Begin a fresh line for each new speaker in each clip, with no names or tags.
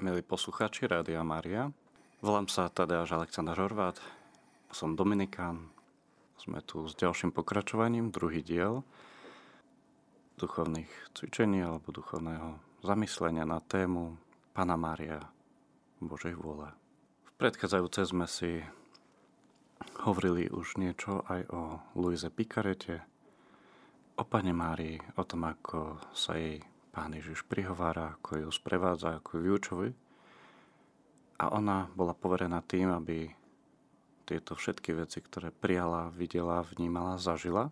milí poslucháči Rádia Mária. Volám sa Tadeáš Aleksandr Horvát, som Dominikán. Sme tu s ďalším pokračovaním, druhý diel duchovných cvičení alebo duchovného zamyslenia na tému Pana Mária Božej vôle. V predchádzajúce sme si hovorili už niečo aj o Luize Picarete, o Pane Márii, o tom, ako sa jej Pán Ježiš prihovára, ako ju sprevádza, ako ju vyučuje. A ona bola poverená tým, aby tieto všetky veci, ktoré prijala, videla, vnímala, zažila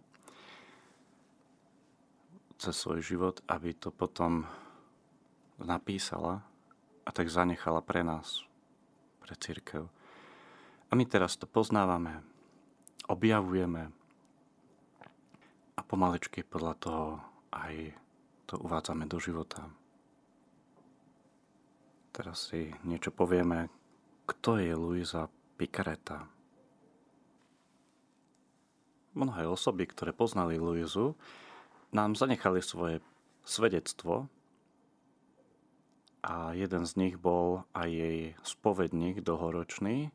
cez svoj život, aby to potom napísala a tak zanechala pre nás, pre církev. A my teraz to poznávame, objavujeme a pomalečky podľa toho aj to uvádzame do života. Teraz si niečo povieme, kto je Luisa Picareta. Mnohé osoby, ktoré poznali Luizu, nám zanechali svoje svedectvo a jeden z nich bol aj jej spovedník dlhoročný,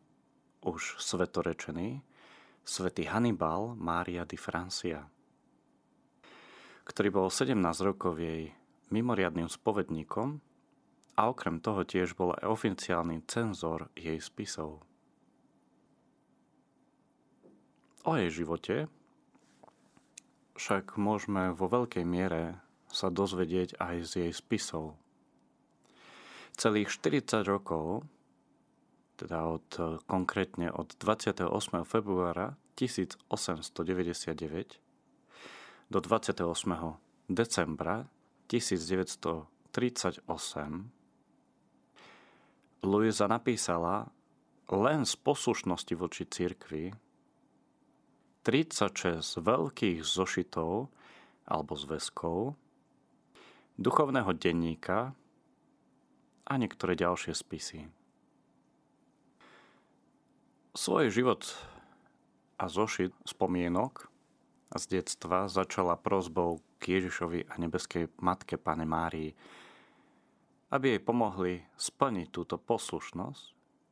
už svetorečený, svätý Hannibal Mária di Francia ktorý bol 17 rokov jej mimoriadným spovedníkom a okrem toho tiež bol aj oficiálny cenzor jej spisov. O jej živote však môžeme vo veľkej miere sa dozvedieť aj z jej spisov. Celých 40 rokov, teda od, konkrétne od 28. februára 1899 do 28. decembra 1938 Luisa napísala len z poslušnosti voči cirkvi 36 veľkých zošitov alebo zväzkov, duchovného denníka a niektoré ďalšie spisy. Svoj život a zošit spomienok z detstva začala prozbou k Ježišovi a nebeskej matke Pane Márii, aby jej pomohli splniť túto poslušnosť,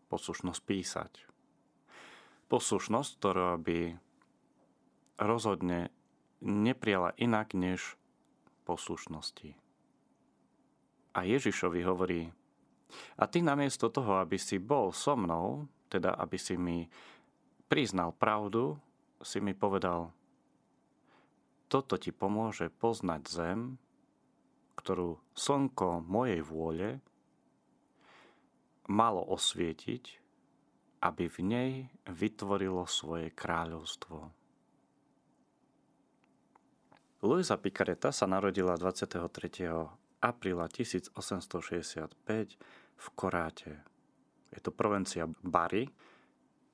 poslušnosť písať. Poslušnosť, ktorá by rozhodne neprijala inak než poslušnosti. A Ježišovi hovorí, a ty namiesto toho, aby si bol so mnou, teda aby si mi priznal pravdu, si mi povedal, toto ti pomôže poznať zem, ktorú slnko mojej vôle malo osvietiť, aby v nej vytvorilo svoje kráľovstvo. Luisa Picareta sa narodila 23. apríla 1865 v Koráte. Je to provencia Bari,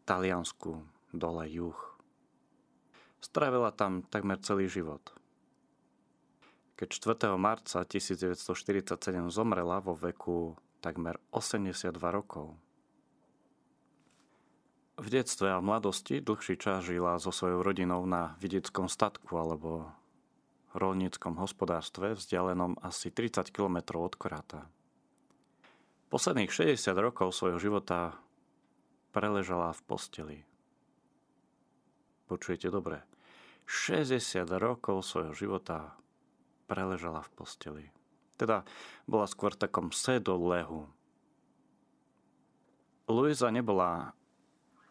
Taliansku, dole juh. Strávila tam takmer celý život. Keď 4. marca 1947 zomrela vo veku takmer 82 rokov. V detstve a mladosti dlhší čas žila so svojou rodinou na vidieckom statku alebo rolníckom hospodárstve vzdialenom asi 30 km od Korata. Posledných 60 rokov svojho života preležala v posteli. Počujete dobre. 60 rokov svojho života preležala v posteli. Teda bola skôr v takom lehu. Luisa nebola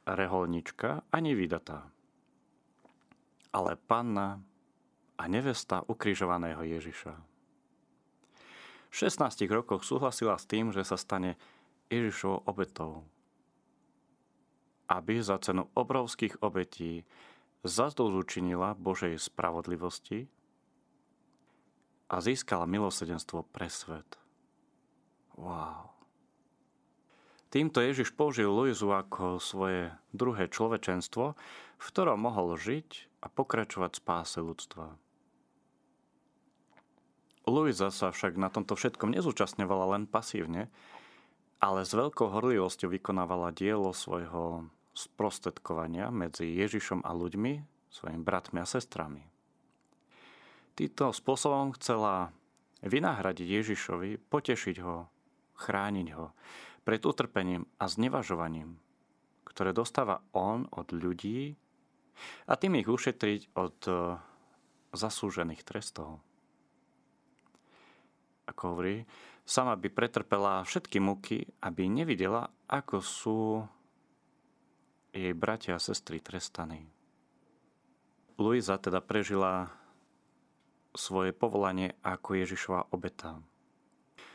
reholnička ani vydatá, ale panna a nevesta ukrižovaného Ježiša. V 16 rokoch súhlasila s tým, že sa stane Ježišovou obetou aby za cenu obrovských obetí zazdolučinila Božej spravodlivosti a získala milosedenstvo pre svet. Wow. Týmto Ježiš použil Luizu ako svoje druhé človečenstvo, v ktorom mohol žiť a pokračovať spáse ľudstva. Luisa sa však na tomto všetkom nezúčastňovala len pasívne, ale s veľkou horlivosťou vykonávala dielo svojho sprostredkovania medzi Ježišom a ľuďmi, svojimi bratmi a sestrami. Týmto spôsobom chcela vynahradiť Ježišovi, potešiť ho chrániť ho pred utrpením a znevažovaním, ktoré dostáva on od ľudí a tým ich ušetriť od e, zaslúžených trestov. Ako hovorí, sama by pretrpela všetky muky, aby nevidela, ako sú jej bratia a sestry trestaní. Luisa teda prežila svoje povolanie ako Ježišova obeta,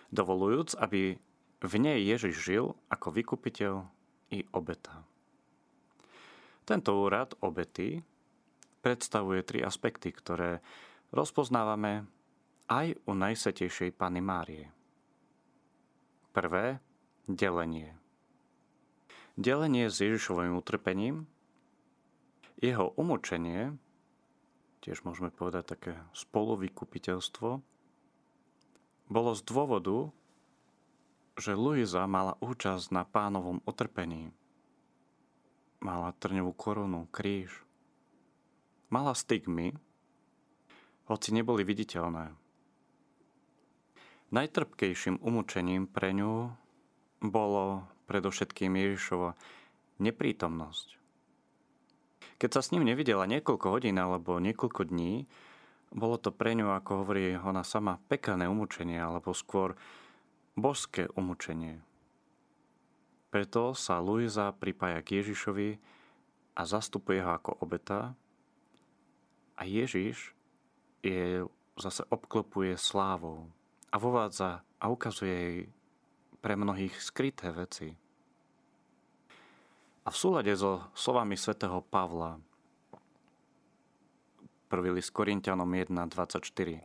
dovolujúc, aby v nej Ježiš žil ako vykupiteľ i obeta. Tento úrad obety predstavuje tri aspekty, ktoré rozpoznávame aj u Najsvetejšej Pany Márie. Prvé, delenie. Delenie s Ježišovým utrpením, jeho umúčenie, tiež môžeme povedať také spolovykupiteľstvo, bolo z dôvodu, že Luisa mala účasť na pánovom utrpení. Mala trňovú korunu, kríž. Mala stigmy, hoci neboli viditeľné. Najtrpkejším umúčením pre ňu bolo predovšetkým Ježišova neprítomnosť. Keď sa s ním nevidela niekoľko hodín alebo niekoľko dní, bolo to pre ňu, ako hovorí ona sama, pekelné umúčenie, alebo skôr božské umúčenie. Preto sa Luisa pripája k Ježišovi a zastupuje ho ako obeta a Ježiš je zase obklopuje slávou a vovádza a ukazuje jej pre mnohých skryté veci. A v súlade so slovami svätého Pavla, 1. list Korintianom 1.24.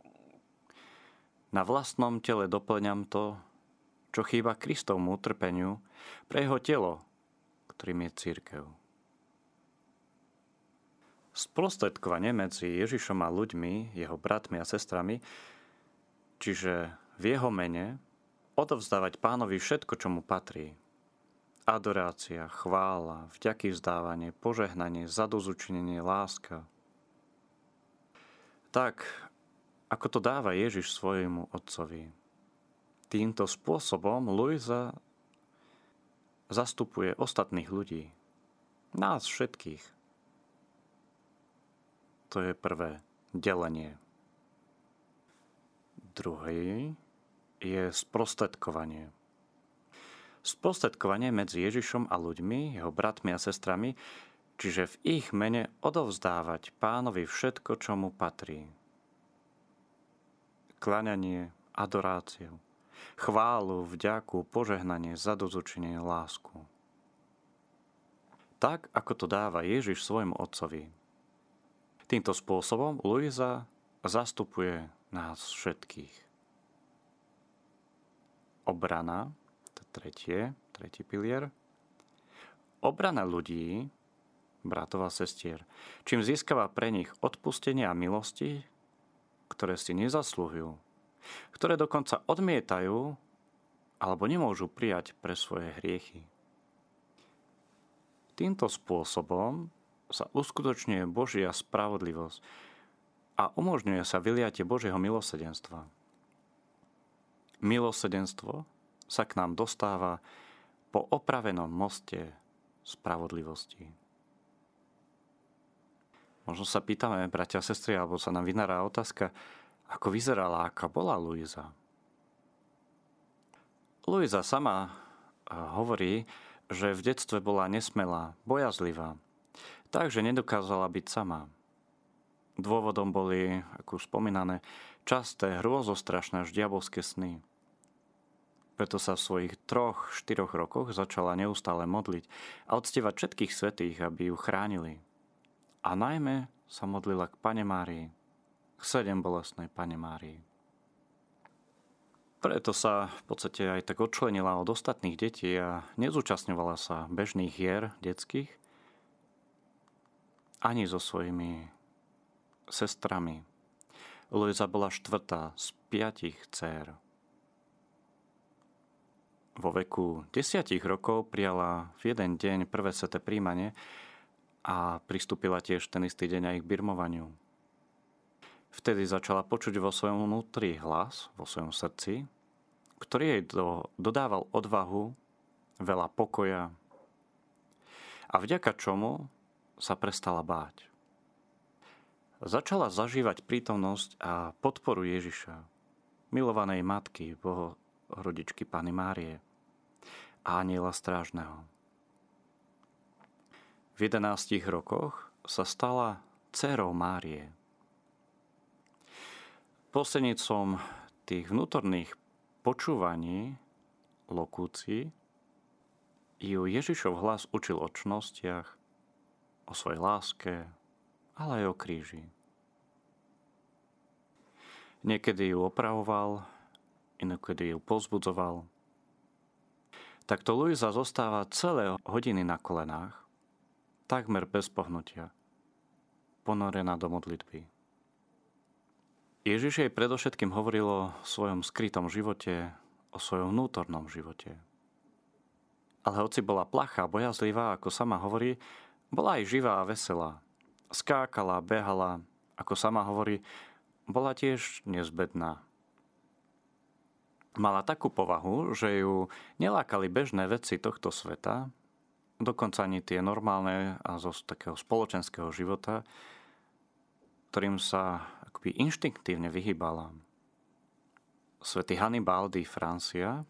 Na vlastnom tele doplňam to, čo chýba Kristovmu utrpeniu pre jeho telo, ktorým je církev. Sprostredkovanie medzi Ježišom a ľuďmi, jeho bratmi a sestrami, čiže v jeho mene, odovzdávať pánovi všetko, čo mu patrí. Adorácia, chvála, vďaky vzdávanie, požehnanie, zadozučinenie, láska. Tak, ako to dáva Ježiš svojmu otcovi. Týmto spôsobom Luisa zastupuje ostatných ľudí. Nás všetkých. To je prvé delenie. Druhý je sprostredkovanie. Sprostredkovanie medzi Ježišom a ľuďmi, jeho bratmi a sestrami, čiže v ich mene odovzdávať pánovi všetko, čo mu patrí. Klaňanie, adoráciu, chválu, vďaku, požehnanie, zadozučenie, lásku. Tak, ako to dáva Ježiš svojmu otcovi. Týmto spôsobom Luisa zastupuje nás všetkých. Obrana, to tretie, tretí pilier. Obrana ľudí, bratov a sestier, čím získava pre nich odpustenie a milosti, ktoré si nezaslúhujú, ktoré dokonca odmietajú alebo nemôžu prijať pre svoje hriechy. Týmto spôsobom sa uskutočňuje Božia spravodlivosť a umožňuje sa vyliatie Božieho milosedenstva. Milosedenstvo sa k nám dostáva po opravenom moste spravodlivosti. Možno sa pýtame, bratia a sestry, alebo sa nám vynará otázka, ako vyzerala, aká bola Luisa? Luisa sama eh, hovorí, že v detstve bola nesmelá, bojazlivá, takže nedokázala byť sama. Dôvodom boli, ako už spomínané, časté hrôzostrašné až diabolské sny. Preto sa v svojich troch, štyroch rokoch začala neustále modliť a odstievať všetkých svetých, aby ju chránili. A najmä sa modlila k Pane Márii, k sedem bolestnej Pane Márii. Preto sa v podstate aj tak odčlenila od ostatných detí a nezúčastňovala sa bežných hier detských ani so svojimi sestrami. Luisa bola štvrtá z piatich dcer. Vo veku desiatich rokov prijala v jeden deň prvé sveté príjmanie a pristúpila tiež ten istý deň aj k birmovaniu. Vtedy začala počuť vo svojom vnútri hlas, vo svojom srdci, ktorý jej do, dodával odvahu, veľa pokoja a vďaka čomu sa prestala báť. Začala zažívať prítomnosť a podporu Ježiša, milovanej matky, bohorodičky Pany Márie aniela strážneho. V 11 rokoch sa stala dcerou Márie. Poslednicom tých vnútorných počúvaní, lokúcií, ju Ježišov hlas učil o čnostiach, o svojej láske, ale aj o kríži. Niekedy ju opravoval, inokedy ju pozbudzoval. Takto Luisa zostáva celé hodiny na kolenách, takmer bez pohnutia, ponorená do modlitby. Ježiš jej predovšetkým hovoril o svojom skrytom živote, o svojom vnútornom živote. Ale hoci bola plachá, bojazlivá, ako sama hovorí, bola aj živá a veselá. Skákala, behala, ako sama hovorí, bola tiež nezbedná. Mala takú povahu, že ju nelákali bežné veci tohto sveta, dokonca ani tie normálne a zo takého spoločenského života, ktorým sa akoby inštinktívne vyhýbala. Svetý Hannibal di Francia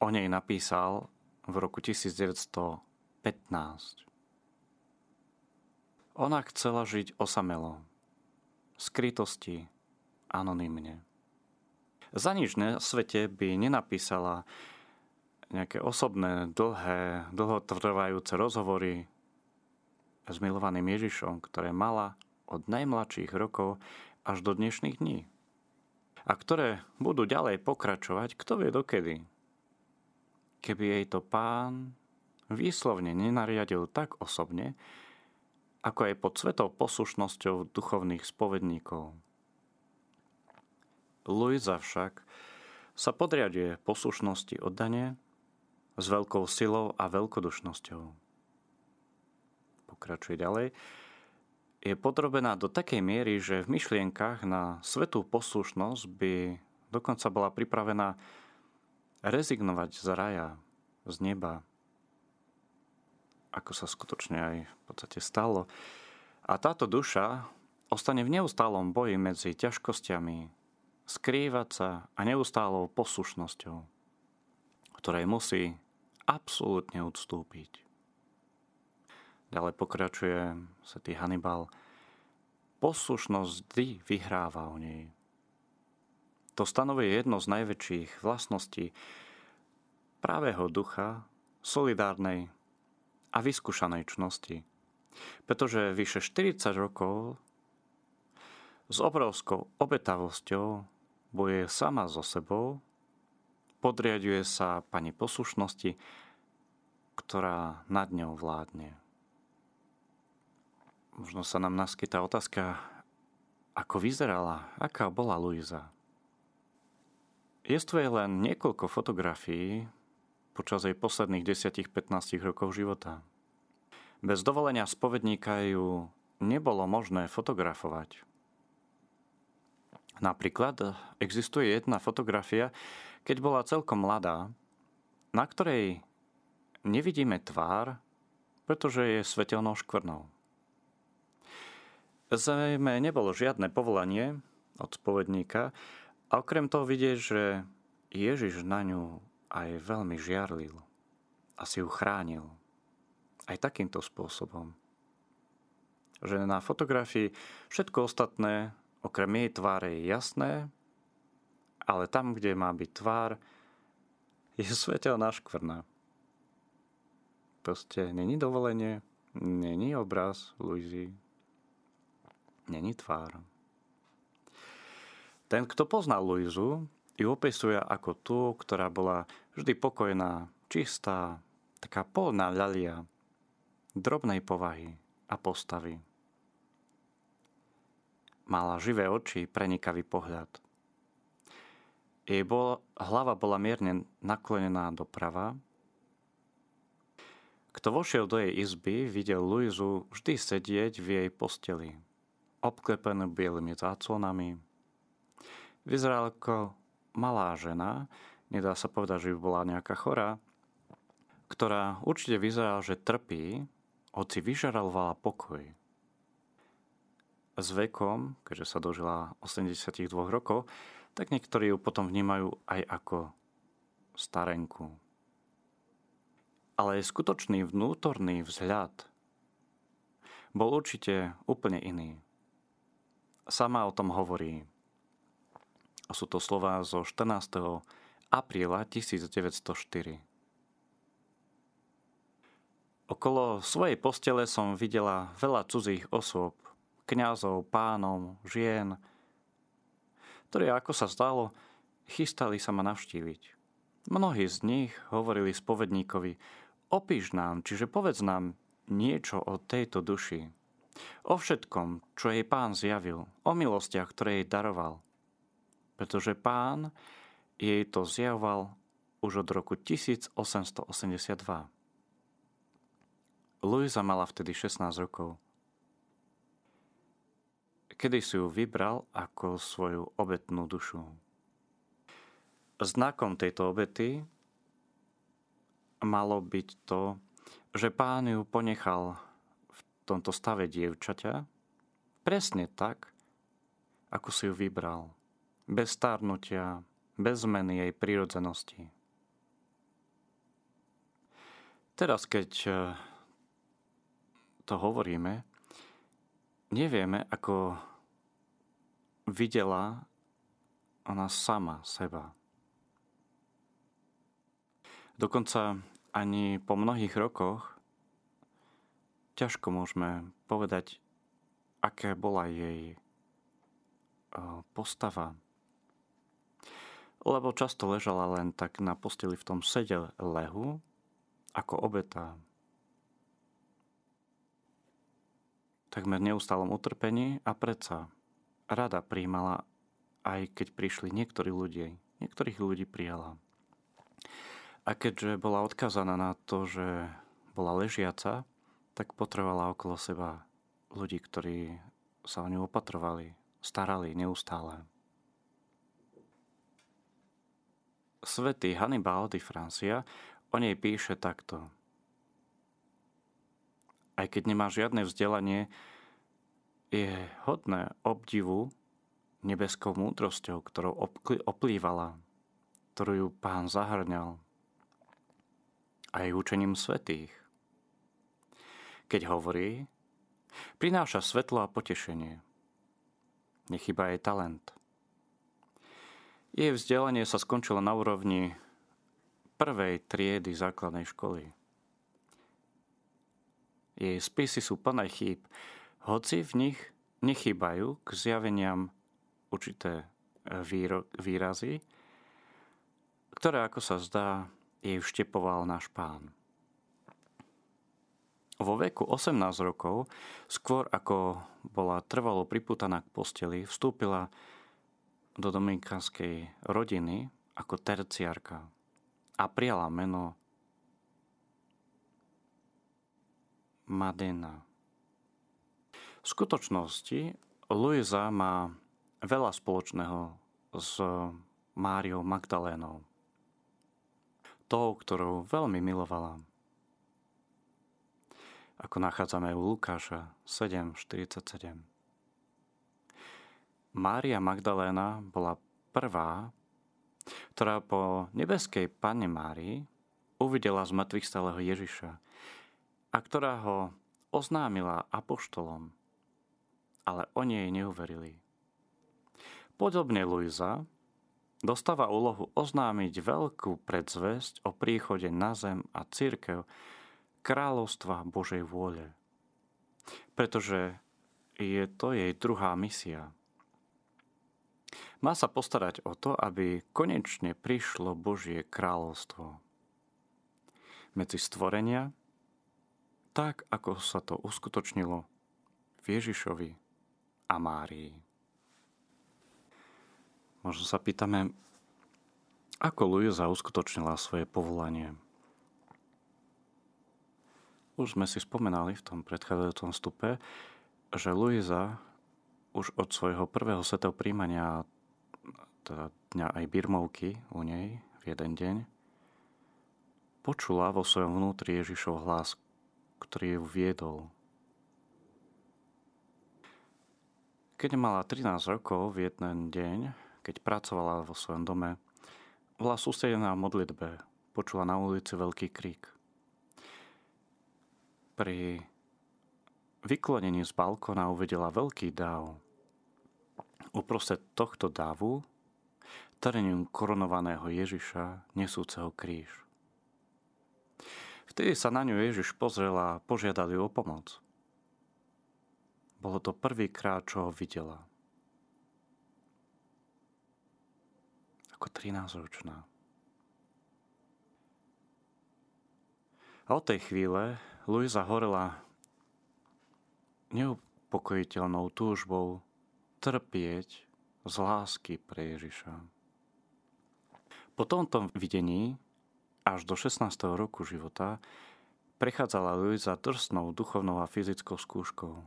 o nej napísal v roku 1915. Ona chcela žiť osamelo, skrytosti, anonymne. Za nič na svete by nenapísala nejaké osobné, dlhé, dlhotrvajúce rozhovory s milovaným Ježišom, ktoré mala od najmladších rokov až do dnešných dní. A ktoré budú ďalej pokračovať, kto vie dokedy. Keby jej to pán výslovne nenariadil tak osobne, ako aj pod svetou poslušnosťou duchovných spovedníkov. Luisa však sa podriaduje poslušnosti oddanie s veľkou silou a veľkodušnosťou. Pokračuje ďalej. Je podrobená do takej miery, že v myšlienkach na svetú poslušnosť by dokonca bola pripravená rezignovať z raja, z neba, ako sa skutočne aj v podstate stalo. A táto duša ostane v neustálom boji medzi ťažkosťami, skrývať sa a neustálou poslušnosťou, ktorej musí absolútne odstúpiť. Ďalej pokračuje tý Hannibal. Poslušnosť vždy vyhráva o nej. To stanovuje jedno z najväčších vlastností právého ducha, solidárnej a vyskúšanej čnosti. Pretože vyše 40 rokov s obrovskou obetavosťou boje sama so sebou, podriaduje sa pani poslušnosti, ktorá nad ňou vládne. Možno sa nám naskytá otázka, ako vyzerala, aká bola Luisa. Je len niekoľko fotografií, počas jej posledných 10-15 rokov života. Bez dovolenia spovedníka ju nebolo možné fotografovať. Napríklad existuje jedna fotografia, keď bola celkom mladá, na ktorej nevidíme tvár, pretože je svetelnou škvrnou. Zrejme nebolo žiadne povolanie od spovedníka a okrem toho vidieť, že Ježiš na ňu aj veľmi žiarlil a si ju chránil. Aj takýmto spôsobom. Že na fotografii všetko ostatné, okrem jej tváre, je jasné, ale tam, kde má byť tvár, je svetelná škvrna. Proste není dovolenie, není obraz Luizy, není tvár. Ten, kto poznal Luizu, ju opisuje ako tú, ktorá bola vždy pokojná, čistá, taká polná ľalia, drobnej povahy a postavy. Mala živé oči, prenikavý pohľad. Jej bol, hlava bola mierne naklonená doprava. Kto vošiel do jej izby, videl Luizu vždy sedieť v jej posteli, obklepenú bielými záclonami. Vyzeral ako malá žena, nedá sa povedať, že by bola nejaká chorá, ktorá určite vyzerala, že trpí, hoci vyžarovala pokoj. S vekom, keďže sa dožila 82 rokov, tak niektorí ju potom vnímajú aj ako starenku. Ale skutočný vnútorný vzhľad bol určite úplne iný. Sama o tom hovorí. Sú to slová zo 14. apríla 1904. Okolo svojej postele som videla veľa cudzích osôb, kňazov, pánov, žien, ktorí, ako sa zdalo, chystali sa ma navštíviť. Mnohí z nich hovorili spovedníkovi, opíš nám, čiže povedz nám niečo o tejto duši, o všetkom, čo jej pán zjavil, o milostiach, ktoré jej daroval. Pretože pán jej to zjavoval už od roku 1882. Luisa mala vtedy 16 rokov. Kedy si ju vybral ako svoju obetnú dušu. Znakom tejto obety malo byť to, že pán ju ponechal v tomto stave dievčaťa presne tak, ako si ju vybral. Bez starnutia, bez zmeny jej prírodzenosti. Teraz, keď to hovoríme, nevieme, ako videla ona sama seba. Dokonca ani po mnohých rokoch ťažko môžeme povedať, aká bola jej e, postava. Lebo často ležala len tak na posteli v tom sede lehu, ako obeta takmer neustálom utrpení a predsa rada príjmala, aj keď prišli niektorí ľudia. Niektorých ľudí prijala. A keďže bola odkazaná na to, že bola ležiaca, tak potrebovala okolo seba ľudí, ktorí sa o ňu opatrovali, starali neustále. Svetý Hannibal di Francia o nej píše takto – aj keď nemá žiadne vzdelanie, je hodné obdivu nebeskou múdrosťou, ktorou oplývala, ktorú ju pán zahrňal, aj učením svetých. Keď hovorí, prináša svetlo a potešenie. Nechyba jej talent. Jej vzdelanie sa skončilo na úrovni prvej triedy základnej školy. Jej spisy sú plné chýb, hoci v nich nechýbajú k zjaveniam určité e, výro- výrazy, ktoré, ako sa zdá, jej vštepoval náš pán. Vo veku 18 rokov, skôr ako bola trvalo priputaná k posteli, vstúpila do dominikánskej rodiny ako terciárka a prijala meno Madena. V skutočnosti Luisa má veľa spoločného s Máriou Magdalénou. Tou, ktorú veľmi milovala. Ako nachádzame u Lukáša 7.47. Mária Magdaléna bola prvá, ktorá po nebeskej Pane Márii uvidela z mŕtvych stáleho Ježiša a ktorá ho oznámila apoštolom, ale oni jej neuverili. Podobne Luisa dostáva úlohu oznámiť veľkú predzvesť o príchode na zem a církev kráľovstva Božej vôle. Pretože je to jej druhá misia. Má sa postarať o to, aby konečne prišlo Božie kráľovstvo. Medzi stvorenia tak ako sa to uskutočnilo v Ježišovi a Márii. Možno sa pýtame, ako Luisa uskutočnila svoje povolanie. Už sme si spomenali v tom predchádzajúcom stupe, že Luisa už od svojho prvého svetého príjmania teda dňa aj birmovky u nej v jeden deň, počula vo svojom vnútri Ježišov hlas, ktorý ju viedol. Keď mala 13 rokov v jeden deň, keď pracovala vo svojom dome, bola sústredená v modlitbe, počula na ulici veľký krík. Pri vyklonení z balkona uvedela veľký dáv. Uprostred tohto dávu trenium korunovaného Ježiša nesúceho kríž. Vtedy sa na ňu Ježiš pozrel a požiadal ju o pomoc. Bolo to prvýkrát, čo ho videla. Ako 13-ročná. A od tej chvíle Luisa horela neupokojiteľnou túžbou trpieť z lásky pre Ježiša. Po tomto videní až do 16. roku života prechádzala Luisa drsnou duchovnou a fyzickou skúškou.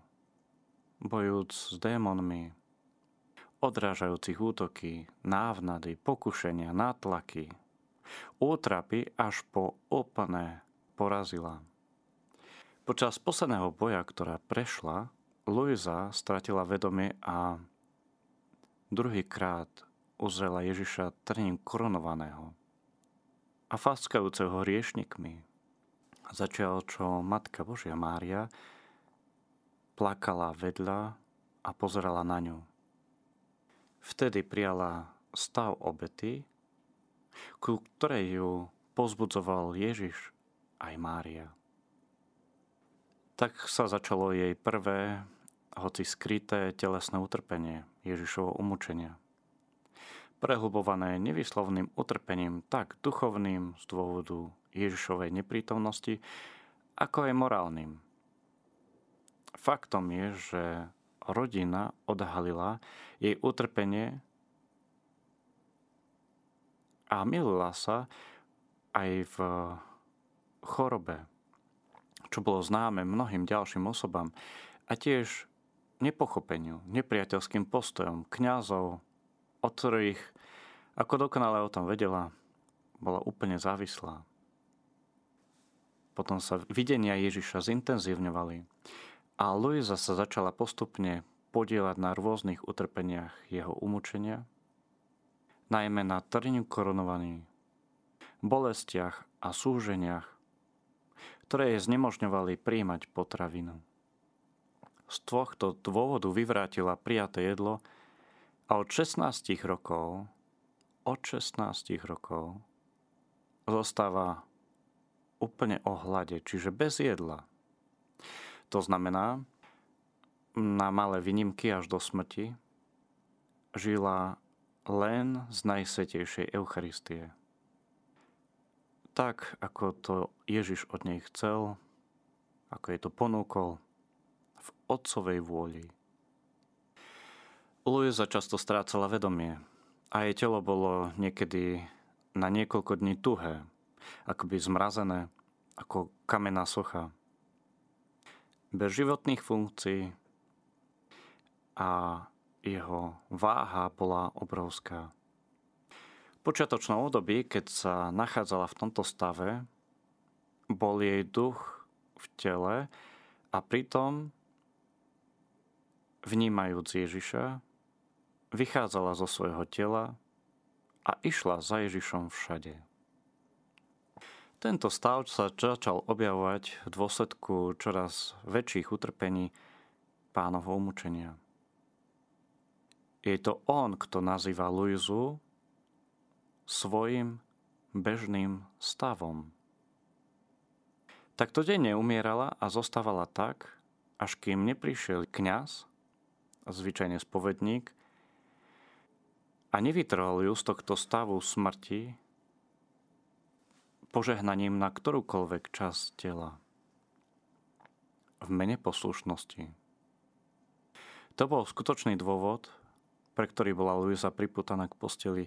Bojúc s démonmi, odrážajúcich útoky, návnady, pokušenia, nátlaky, útrapy až po úplné porazila. Počas posledného boja, ktorá prešla, Luisa stratila vedomie a druhýkrát uzrela Ježiša trním korunovaného a faskajúceho hriešnikmi. Začal, čo Matka Božia Mária plakala vedľa a pozerala na ňu. Vtedy prijala stav obety, ku ktorej ju pozbudzoval Ježiš aj Mária. Tak sa začalo jej prvé hoci skryté telesné utrpenie Ježišovo umúčenia. Prehlbované nevyslovným utrpením tak duchovným z dôvodu Ježišovej neprítomnosti, ako aj morálnym. Faktom je, že rodina odhalila jej utrpenie a milila sa aj v chorobe, čo bolo známe mnohým ďalším osobám a tiež nepochopeniu, nepriateľským postojom kňazov, od ktorých, ako dokonale o tom vedela, bola úplne závislá. Potom sa videnia Ježiša zintenzívňovali a Luisa sa začala postupne podielať na rôznych utrpeniach jeho umúčenia, najmä na trňu korunovaní, bolestiach a súženiach, ktoré jej znemožňovali príjmať potravinu z tohto dôvodu vyvrátila prijaté jedlo a od 16 rokov, od 16 rokov zostáva úplne o hlade, čiže bez jedla. To znamená, na malé výnimky až do smrti žila len z najsvetejšej Eucharistie. Tak, ako to Ježiš od nej chcel, ako je to ponúkol, v otcovej vôli. Luisa často strácala vedomie a jej telo bolo niekedy na niekoľko dní tuhé, akoby zmrazené, ako kamenná socha. Bez životných funkcií a jeho váha bola obrovská. Počiatočnom období, keď sa nachádzala v tomto stave, bol jej duch v tele a pritom vnímajúc Ježiša, vychádzala zo svojho tela a išla za Ježišom všade. Tento stav sa začal objavovať v dôsledku čoraz väčších utrpení pánovho umúčenia. Je to on, kto nazýva Luizu svojim bežným stavom. Takto denne umierala a zostávala tak, až kým neprišiel kňaz zvyčajne spovedník, a nevytrhol ju z tohto stavu smrti požehnaním na ktorúkoľvek časť tela. V mene poslušnosti. To bol skutočný dôvod, pre ktorý bola Luisa priputaná k posteli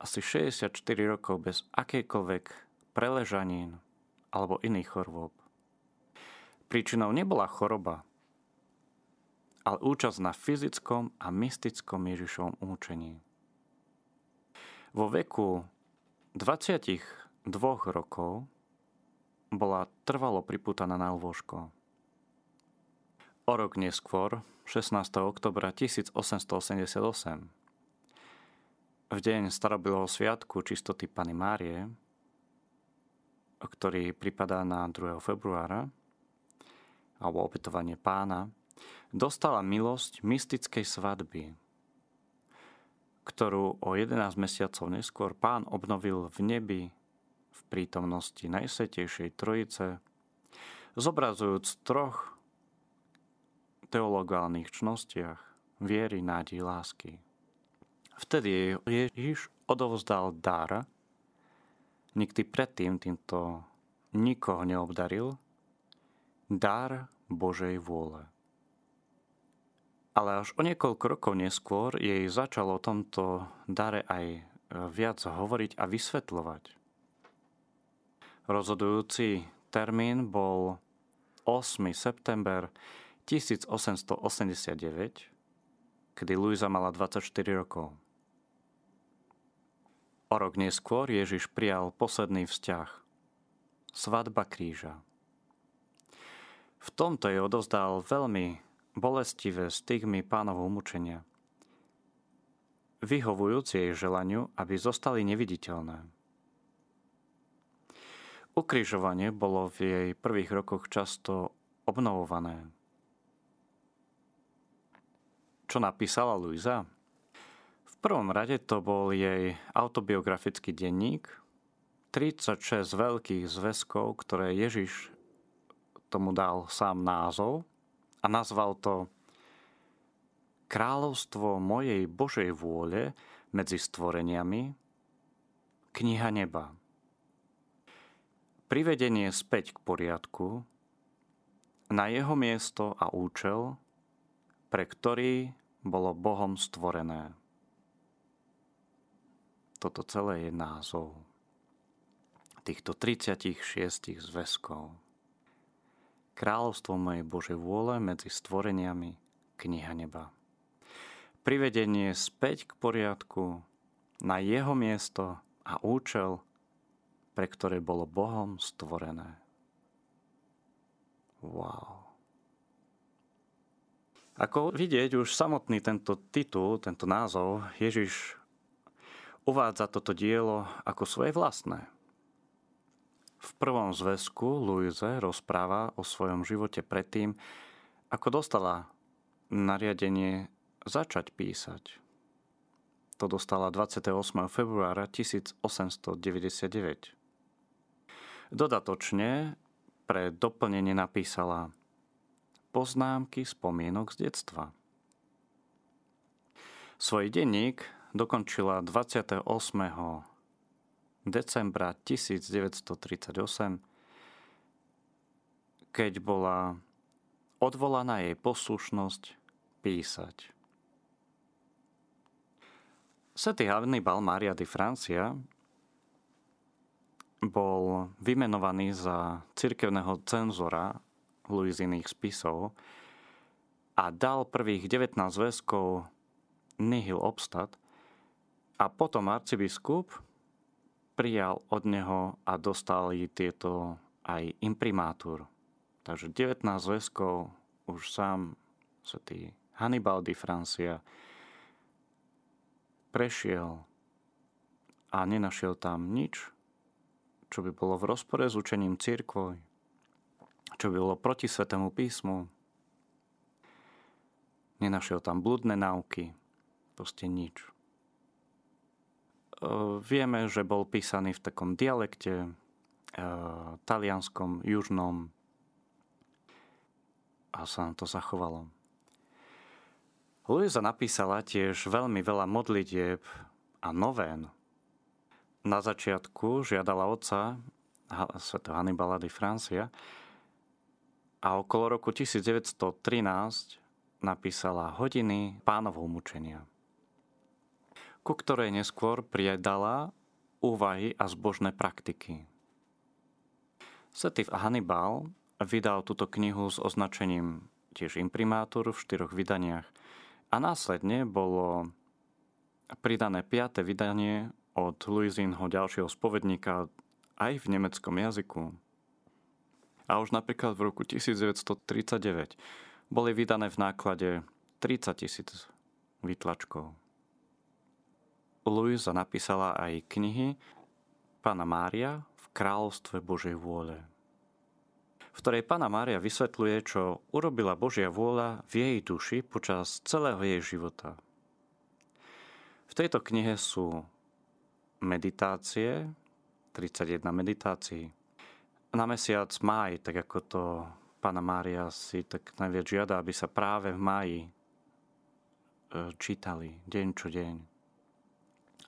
asi 64 rokov bez akejkoľvek preležanín alebo iných chorôb. Príčinou nebola choroba, ale účasť na fyzickom a mystickom Ježišovom účení. Vo veku 22 rokov bola trvalo priputaná na lôžko. O rok neskôr, 16. oktobra 1888, v deň starobilého sviatku čistoty Pany Márie, ktorý pripadá na 2. februára, alebo opätovanie pána, dostala milosť mystickej svadby, ktorú o 11 mesiacov neskôr pán obnovil v nebi v prítomnosti Najsvetejšej Trojice, zobrazujúc troch teologálnych čnostiach viery, nádej, lásky. Vtedy Ježiš odovzdal dar, nikdy predtým týmto nikoho neobdaril, dar Božej vôle. Ale až o niekoľko rokov neskôr jej začalo o tomto dare aj viac hovoriť a vysvetľovať. Rozhodujúci termín bol 8. september 1889, kedy Luisa mala 24 rokov. O rok neskôr Ježiš prijal posledný vzťah. Svadba kríža. V tomto je odozdal veľmi bolestivé stigmy pánovho mučenia, vyhovujúc jej želaniu, aby zostali neviditeľné. Ukrižovanie bolo v jej prvých rokoch často obnovované čo napísala Luisa? V prvom rade to bol jej autobiografický denník, 36 veľkých zväzkov, ktoré Ježiš tomu dal sám názov a nazval to Kráľovstvo mojej Božej vôle medzi stvoreniami, kniha neba. Privedenie späť k poriadku, na jeho miesto a účel, pre ktorý bolo Bohom stvorené. Toto celé je názov týchto 36 zväzkov. Kráľovstvo mojej Božej vôle medzi stvoreniami kniha neba. Privedenie späť k poriadku na jeho miesto a účel, pre ktoré bolo Bohom stvorené. Wow. Ako vidieť, už samotný tento titul, tento názov, Ježiš uvádza toto dielo ako svoje vlastné. V prvom zväzku Luise rozpráva o svojom živote predtým, ako dostala nariadenie začať písať. To dostala 28. februára 1899. Dodatočne pre doplnenie napísala poznámky spomienok z detstva. Svoj denník dokončila 28. decembra 1938, keď bola odvolaná jej poslušnosť písať. Svetý Hannibal Maria di Francia bol vymenovaný za cirkevného cenzora Luiziných spisov a dal prvých 19 zväzkov nihil obstat a potom arcibiskup prijal od neho a dostali tieto aj imprimátur. Takže 19 zväzkov už sám svetý Hannibal di Francia prešiel a nenašiel tam nič, čo by bolo v rozpore s učením církvoj, čo bylo proti Svetému písmu. Nenašiel tam blúdne náuky, proste nič. E, vieme, že bol písaný v takom dialekte, e, talianskom, južnom a sa nám to zachovalo. Luisa napísala tiež veľmi veľa modlitieb a novén. Na začiatku žiadala otca, Sv. Hannibala di Francia, a okolo roku 1913 napísala Hodiny pánovho mučenia, ku ktorej neskôr priedala úvahy a zbožné praktiky. Setif Hannibal vydal túto knihu s označením tiež imprimátor v štyroch vydaniach a následne bolo pridané piaté vydanie od Luizinho ďalšieho spovedníka aj v nemeckom jazyku. A už napríklad v roku 1939 boli vydané v náklade 30 tisíc vytlačkov. Luisa napísala aj knihy Pána Mária v kráľovstve Božej vôle, v ktorej Pána Mária vysvetľuje, čo urobila Božia vôľa v jej duši počas celého jej života. V tejto knihe sú meditácie, 31 meditácií, na mesiac máj, tak ako to pána Mária si tak najviac žiada, aby sa práve v máji e, čítali deň čo deň.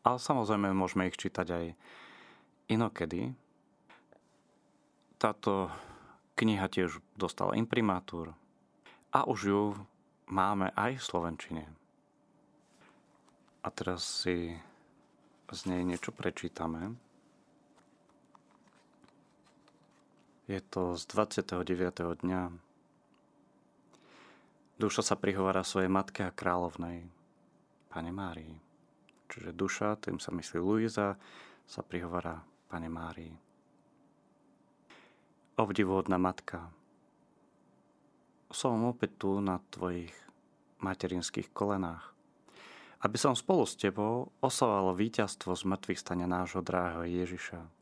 Ale samozrejme môžeme ich čítať aj inokedy. Táto kniha tiež dostala imprimátur a už ju máme aj v Slovenčine. A teraz si z nej niečo prečítame. Je to z 29. dňa. Duša sa prihovára svojej matke a kráľovnej, Pane Márii. Čiže duša, tým sa myslí Luisa, sa prihovára Pane Márii. Obdivuhodná matka, som opäť tu na tvojich materinských kolenách, aby som spolu s tebou oslavoval víťazstvo z mŕtvych stania nášho dráho Ježiša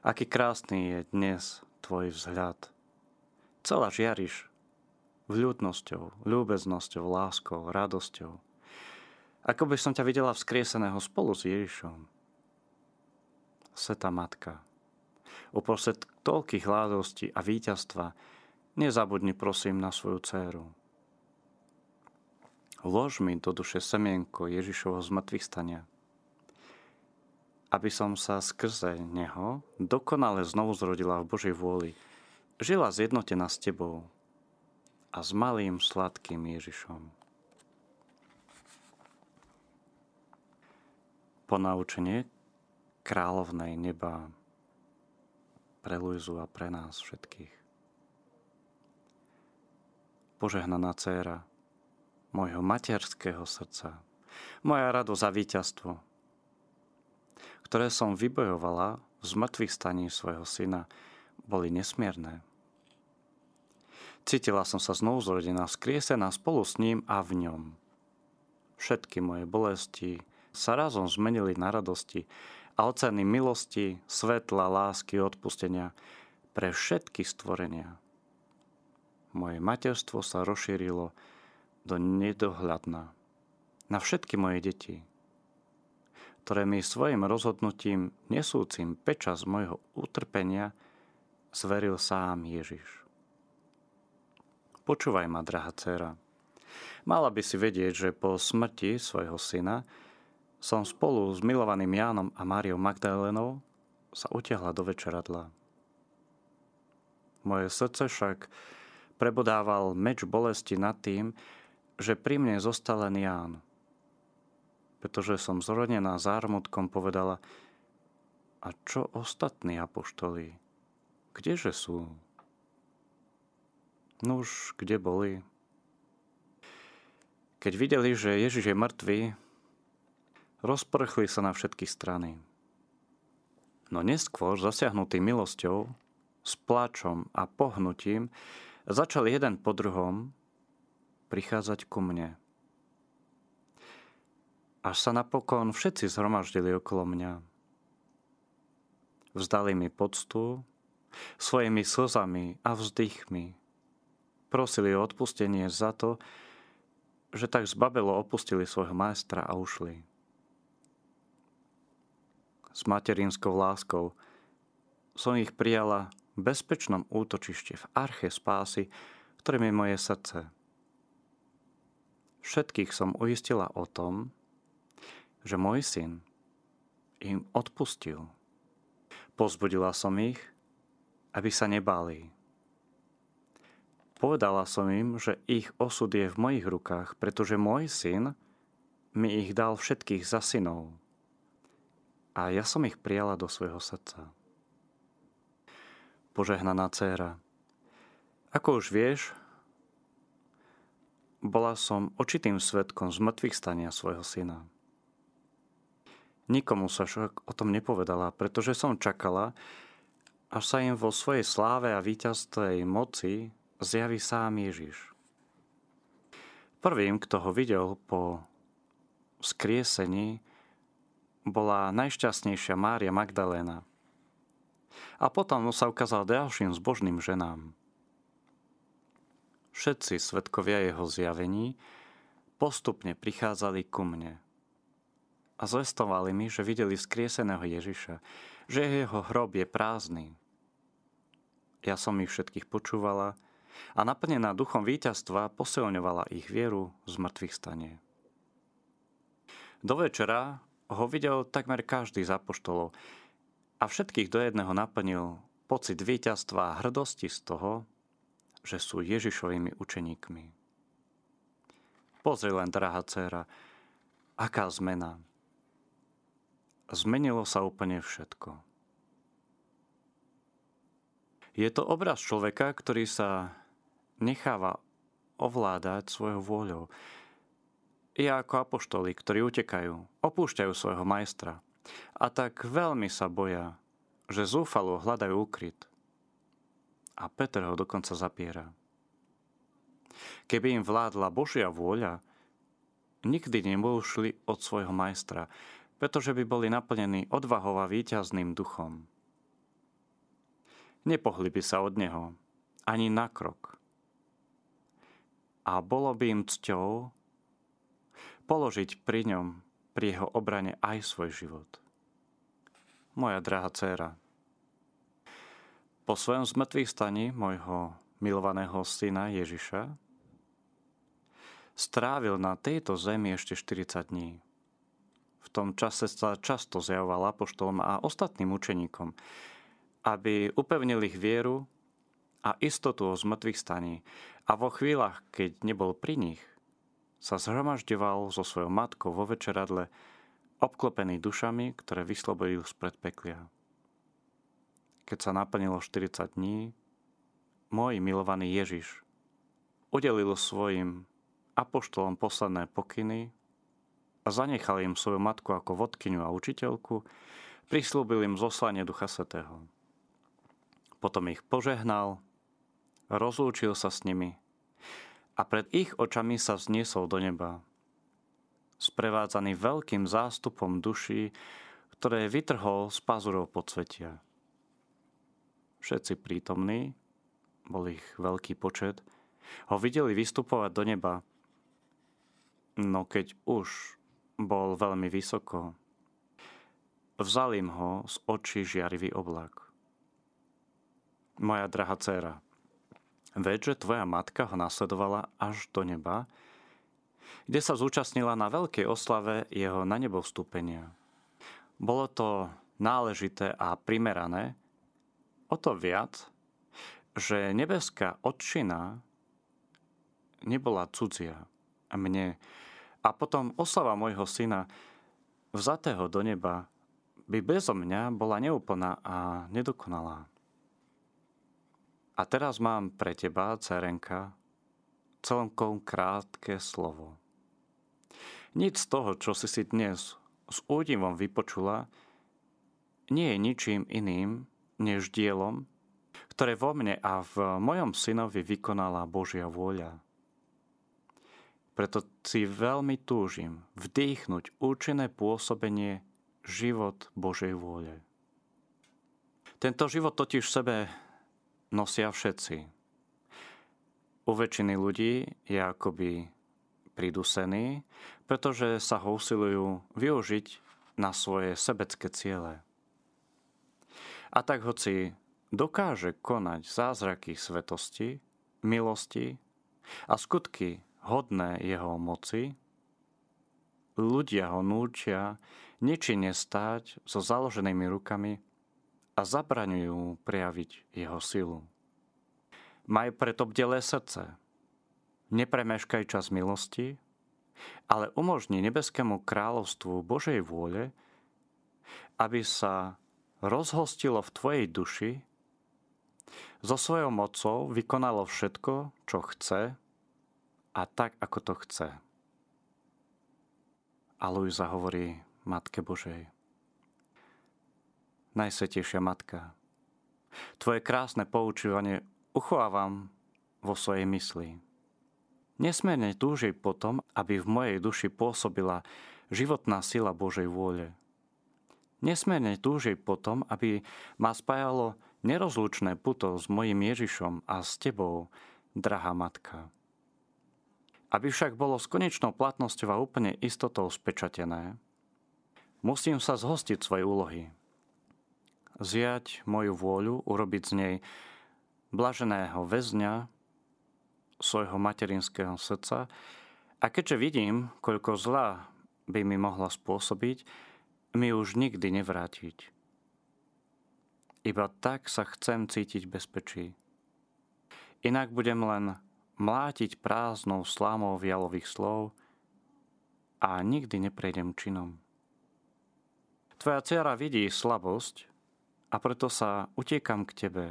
Aký krásny je dnes tvoj vzhľad. Celá žiariš vľúdnosťou, ľúbeznosťou, láskou, radosťou. Ako by som ťa videla vzkrieseného spolu s Ježišom. Sveta Matka, uprostred toľkých hládostí a víťazstva, nezabudni prosím na svoju dceru. Lož mi do duše semienko Ježišovho zmrtvých stania – aby som sa skrze Neho dokonale znovu zrodila v Božej vôli, žila zjednotená s Tebou a s malým sladkým Ježišom. Ponaučenie kráľovnej neba pre Luizu a pre nás všetkých. Požehnaná dcéra môjho materského srdca, moja radosť a víťazstvo, ktoré som vybojovala z mŕtvych staní svojho syna, boli nesmierne. Cítila som sa znovu zrodená, skriesená spolu s ním a v ňom. Všetky moje bolesti sa razom zmenili na radosti a oceny milosti, svetla, lásky, odpustenia pre všetky stvorenia. Moje materstvo sa rozšírilo do nedohľadna na všetky moje deti – ktoré mi svojim rozhodnutím nesúcim pečas mojho utrpenia zveril sám Ježiš. Počúvaj ma, drahá dcera. Mala by si vedieť, že po smrti svojho syna som spolu s milovaným Jánom a Máriou Magdalénou sa utiahla do večeradla. Moje srdce však prebodával meč bolesti nad tým, že pri mne zostal len Ján – pretože som zorodená zármutkom povedala, a čo ostatní apoštoli? Kdeže sú? Nuž, kde boli? Keď videli, že Ježiš je mŕtvý, rozprchli sa na všetky strany. No neskôr, zasiahnutý milosťou, s pláčom a pohnutím, začali jeden po druhom prichádzať ku mne až sa napokon všetci zhromaždili okolo mňa. Vzdali mi poctu, svojimi slzami a vzdychmi. Prosili o odpustenie za to, že tak zbabelo opustili svojho majstra a ušli. S materinskou láskou som ich prijala v bezpečnom útočište v arche spásy, ktorým je moje srdce. Všetkých som uistila o tom, že môj syn im odpustil. Pozbudila som ich, aby sa nebáli. Povedala som im, že ich osud je v mojich rukách, pretože môj syn mi ich dal všetkých za synov. A ja som ich prijala do svojho srdca. Požehnaná dcéra, ako už vieš, bola som očitým svetkom z stania svojho syna. Nikomu sa však o tom nepovedala, pretože som čakala, až sa im vo svojej sláve a víťazstvej moci zjaví sám Ježiš. Prvým, kto ho videl po skriesení, bola najšťastnejšia Mária Magdaléna. A potom sa ukázal ďalším zbožným ženám. Všetci svetkovia jeho zjavení postupne prichádzali ku mne a zvestovali mi, že videli skrieseného Ježiša, že jeho hrob je prázdny. Ja som ich všetkých počúvala a naplnená duchom víťazstva posilňovala ich vieru z mŕtvych stanie. Do večera ho videl takmer každý z apoštolov a všetkých do jedného naplnil pocit víťazstva a hrdosti z toho, že sú Ježišovými učeníkmi. Pozri len, drahá dcera, aká zmena. Zmenilo sa úplne všetko. Je to obraz človeka, ktorý sa necháva ovládať svojou vôľou. Je ako apoštoli, ktorí utekajú, opúšťajú svojho majstra a tak veľmi sa boja, že zúfalo hľadajú ukryt a Peter ho dokonca zapiera. Keby im vládla Božia vôľa, nikdy neboli od svojho majstra, pretože by boli naplnení odvahou a víťazným duchom. Nepohli by sa od neho ani na krok. A bolo by im cťou položiť pri ňom, pri jeho obrane aj svoj život. Moja drahá dcéra, po svojom zmrtvých staní môjho milovaného syna Ježiša strávil na tejto zemi ešte 40 dní. V tom čase sa často zjavoval apoštolom a ostatným učeníkom, aby upevnili ich vieru a istotu o zmrtvých staní a vo chvíľach, keď nebol pri nich, sa zhromažďoval so svojou matkou vo večeradle, obklopený dušami, ktoré vyslobodil z predpeklia keď sa naplnilo 40 dní, môj milovaný Ježiš udelil svojim apoštolom posledné pokyny a zanechal im svoju matku ako vodkyňu a učiteľku, prislúbil im zoslanie Ducha Svetého. Potom ich požehnal, rozlúčil sa s nimi a pred ich očami sa vzniesol do neba, sprevádzaný veľkým zástupom duší, ktoré vytrhol z pazurov podsvetia všetci prítomní, bol ich veľký počet, ho videli vystupovať do neba. No keď už bol veľmi vysoko, vzal im ho z očí žiarivý oblak. Moja drahá dcéra, ved, že tvoja matka ho nasledovala až do neba, kde sa zúčastnila na veľkej oslave jeho na nebo vstúpenia. Bolo to náležité a primerané, o to viac, že nebeská odčina nebola cudzia a mne. A potom oslava môjho syna, vzatého do neba, by bezo mňa bola neúplná a nedokonalá. A teraz mám pre teba, cerenka, celkom krátke slovo. Nič z toho, čo si si dnes s údivom vypočula, nie je ničím iným, než dielom, ktoré vo mne a v mojom synovi vykonala Božia vôľa. Preto si veľmi túžim vdýchnuť účinné pôsobenie život Božej vôle. Tento život totiž sebe nosia všetci. U väčšiny ľudí je akoby pridusený, pretože sa ho usilujú využiť na svoje sebecké ciele. A tak hoci dokáže konať zázraky svetosti, milosti a skutky hodné jeho moci, ľudia ho núčia nečine stáť so založenými rukami a zabraňujú prejaviť jeho silu. Maj preto bdelé srdce, nepremeškaj čas milosti, ale umožni nebeskému kráľovstvu Božej vôle, aby sa rozhostilo v tvojej duši, so svojou mocou vykonalo všetko, čo chce a tak, ako to chce. A Luisa hovorí Matke Božej, Najsvetejšia Matka. Tvoje krásne poučívanie uchovávam vo svojej mysli. Nesmierne túžim potom, aby v mojej duši pôsobila životná sila Božej vôle. Nesmierne túžim potom, aby ma spájalo nerozlučné puto s mojim Ježišom a s Tebou, drahá Matka. Aby však bolo s konečnou platnosťou a úplne istotou spečatené, musím sa zhostiť svojej úlohy. Zjať moju vôľu, urobiť z nej blaženého väzňa svojho materinského srdca a keďže vidím, koľko zla by mi mohla spôsobiť, mi už nikdy nevrátiť. Iba tak sa chcem cítiť bezpečí. Inak budem len mlátiť prázdnou slámou vialových slov a nikdy neprejdem činom. Tvoja dcera vidí slabosť a preto sa utiekam k tebe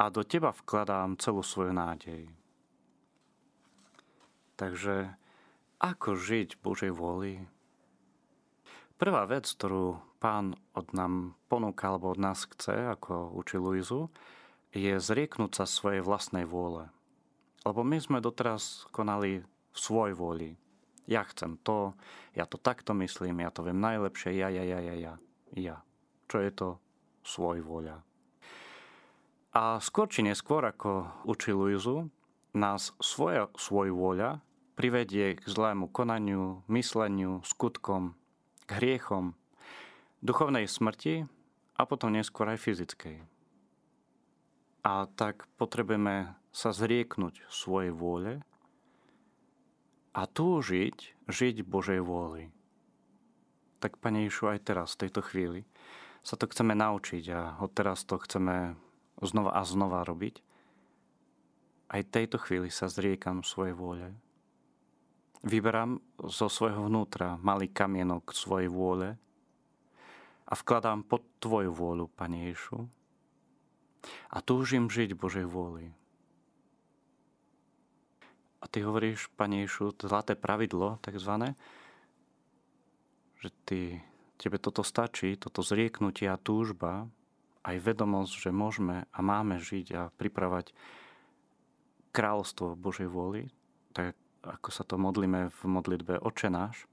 a do teba vkladám celú svoju nádej. Takže ako žiť Božej vôli? Prvá vec, ktorú pán od nám ponúka alebo od nás chce, ako učí Luizu, je zrieknúť sa svojej vlastnej vôle. Lebo my sme doteraz konali v svoj vôli. Ja chcem to, ja to takto myslím, ja to viem najlepšie, ja, ja, ja, ja, ja, ja. Čo je to svoj vôľa? A skôr či neskôr, ako učí Luizu, nás svoja svoj vôľa privedie k zlému konaniu, mysleniu, skutkom, k hriechom, duchovnej smrti a potom neskôr aj fyzickej. A tak potrebujeme sa zrieknúť svojej vôle a túžiť žiť Božej vôli. Tak, Pane Ješu, aj teraz, v tejto chvíli, sa to chceme naučiť a od teraz to chceme znova a znova robiť. Aj tejto chvíli sa zriekam svojej vôle. Vyberám zo svojho vnútra malý kamienok svojej vôle a vkladám pod Tvoju vôľu, Pane Ješu. A túžim žiť Božej vôli. A Ty hovoríš, Pane Ješu, zlaté pravidlo, takzvané, že ty, Tebe toto stačí, toto zrieknutie a túžba, aj vedomosť, že môžeme a máme žiť a pripravať kráľstvo Božej vôli, tak ako sa to modlíme v modlitbe Oče náš,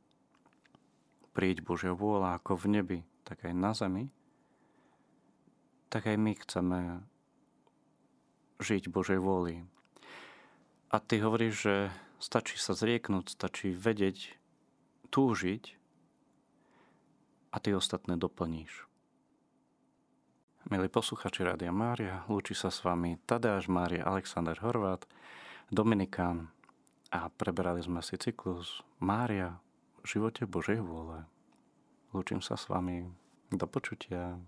príď Božia vôľa ako v nebi, tak aj na zemi, tak aj my chceme žiť Božej vôli. A ty hovoríš, že stačí sa zrieknúť, stačí vedieť, túžiť a ty ostatné doplníš. Milí posluchači Rádia Mária, lúči sa s vami Tadeáš Mária, Alexander Horvát, Dominikán, a preberali sme si cyklus Mária v živote Božej vôle. Lúčim sa s vami. Do počutia.